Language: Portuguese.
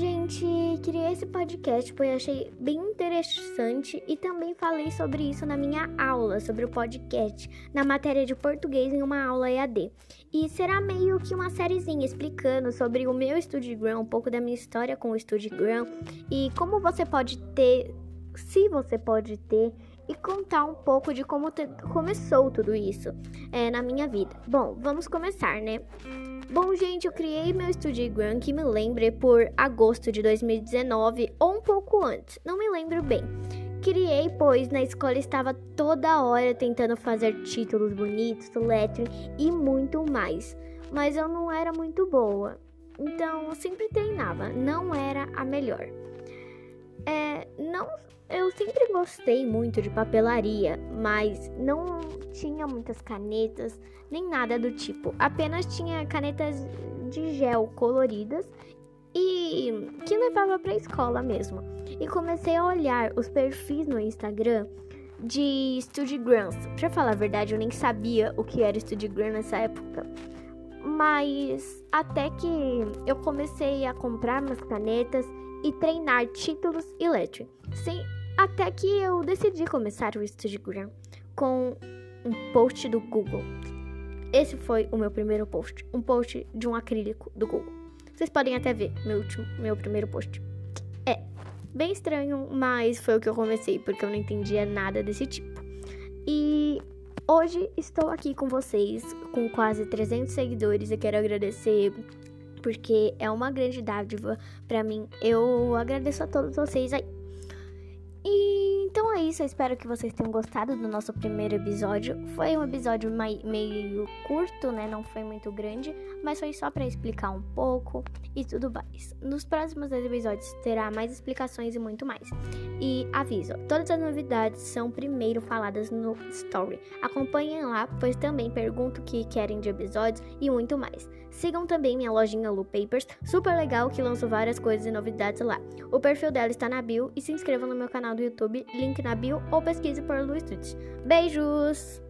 e criei esse podcast pois achei bem interessante e também falei sobre isso na minha aula sobre o podcast, na matéria de português em uma aula EAD. E será meio que uma sériezinha explicando sobre o meu StudiGram, um pouco da minha história com o StudiGram e como você pode ter, se você pode ter e contar um pouco de como começou tudo isso é, na minha vida. Bom, vamos começar, né? Bom, gente, eu criei meu Studiogram que me lembre por agosto de 2019 ou um pouco antes, não me lembro bem. Criei, pois na escola estava toda hora tentando fazer títulos bonitos, lettering e muito mais, mas eu não era muito boa, então eu sempre treinava, não era a melhor. É, não eu sempre gostei muito de papelaria, mas não tinha muitas canetas nem nada do tipo. Apenas tinha canetas de gel coloridas e que levava para a escola mesmo. E comecei a olhar os perfis no Instagram de Studiograms. Para falar a verdade, eu nem sabia o que era Studiograms nessa época. Mas até que eu comecei a comprar umas canetas e treinar títulos e lettering. Sim, até que eu decidi começar o Instagram com um post do Google. Esse foi o meu primeiro post, um post de um acrílico do Google. Vocês podem até ver meu último, meu primeiro post. É bem estranho, mas foi o que eu comecei porque eu não entendia nada desse tipo. E hoje estou aqui com vocês com quase 300 seguidores e quero agradecer porque é uma grande dádiva para mim. Eu agradeço a todos vocês aí. E então é isso, eu espero que vocês tenham gostado do nosso primeiro episódio. Foi um episódio meio curto, né? Não foi muito grande, mas foi só para explicar um pouco e tudo mais. Nos próximos episódios terá mais explicações e muito mais. E aviso, todas as novidades são primeiro faladas no story. Acompanhem lá, pois também pergunto o que querem de episódios e muito mais. Sigam também minha lojinha Lu Papers, super legal que lanço várias coisas e novidades lá. O perfil dela está na bio e se inscrevam no meu canal do YouTube, link na bio ou pesquise por Lu Street. Beijos!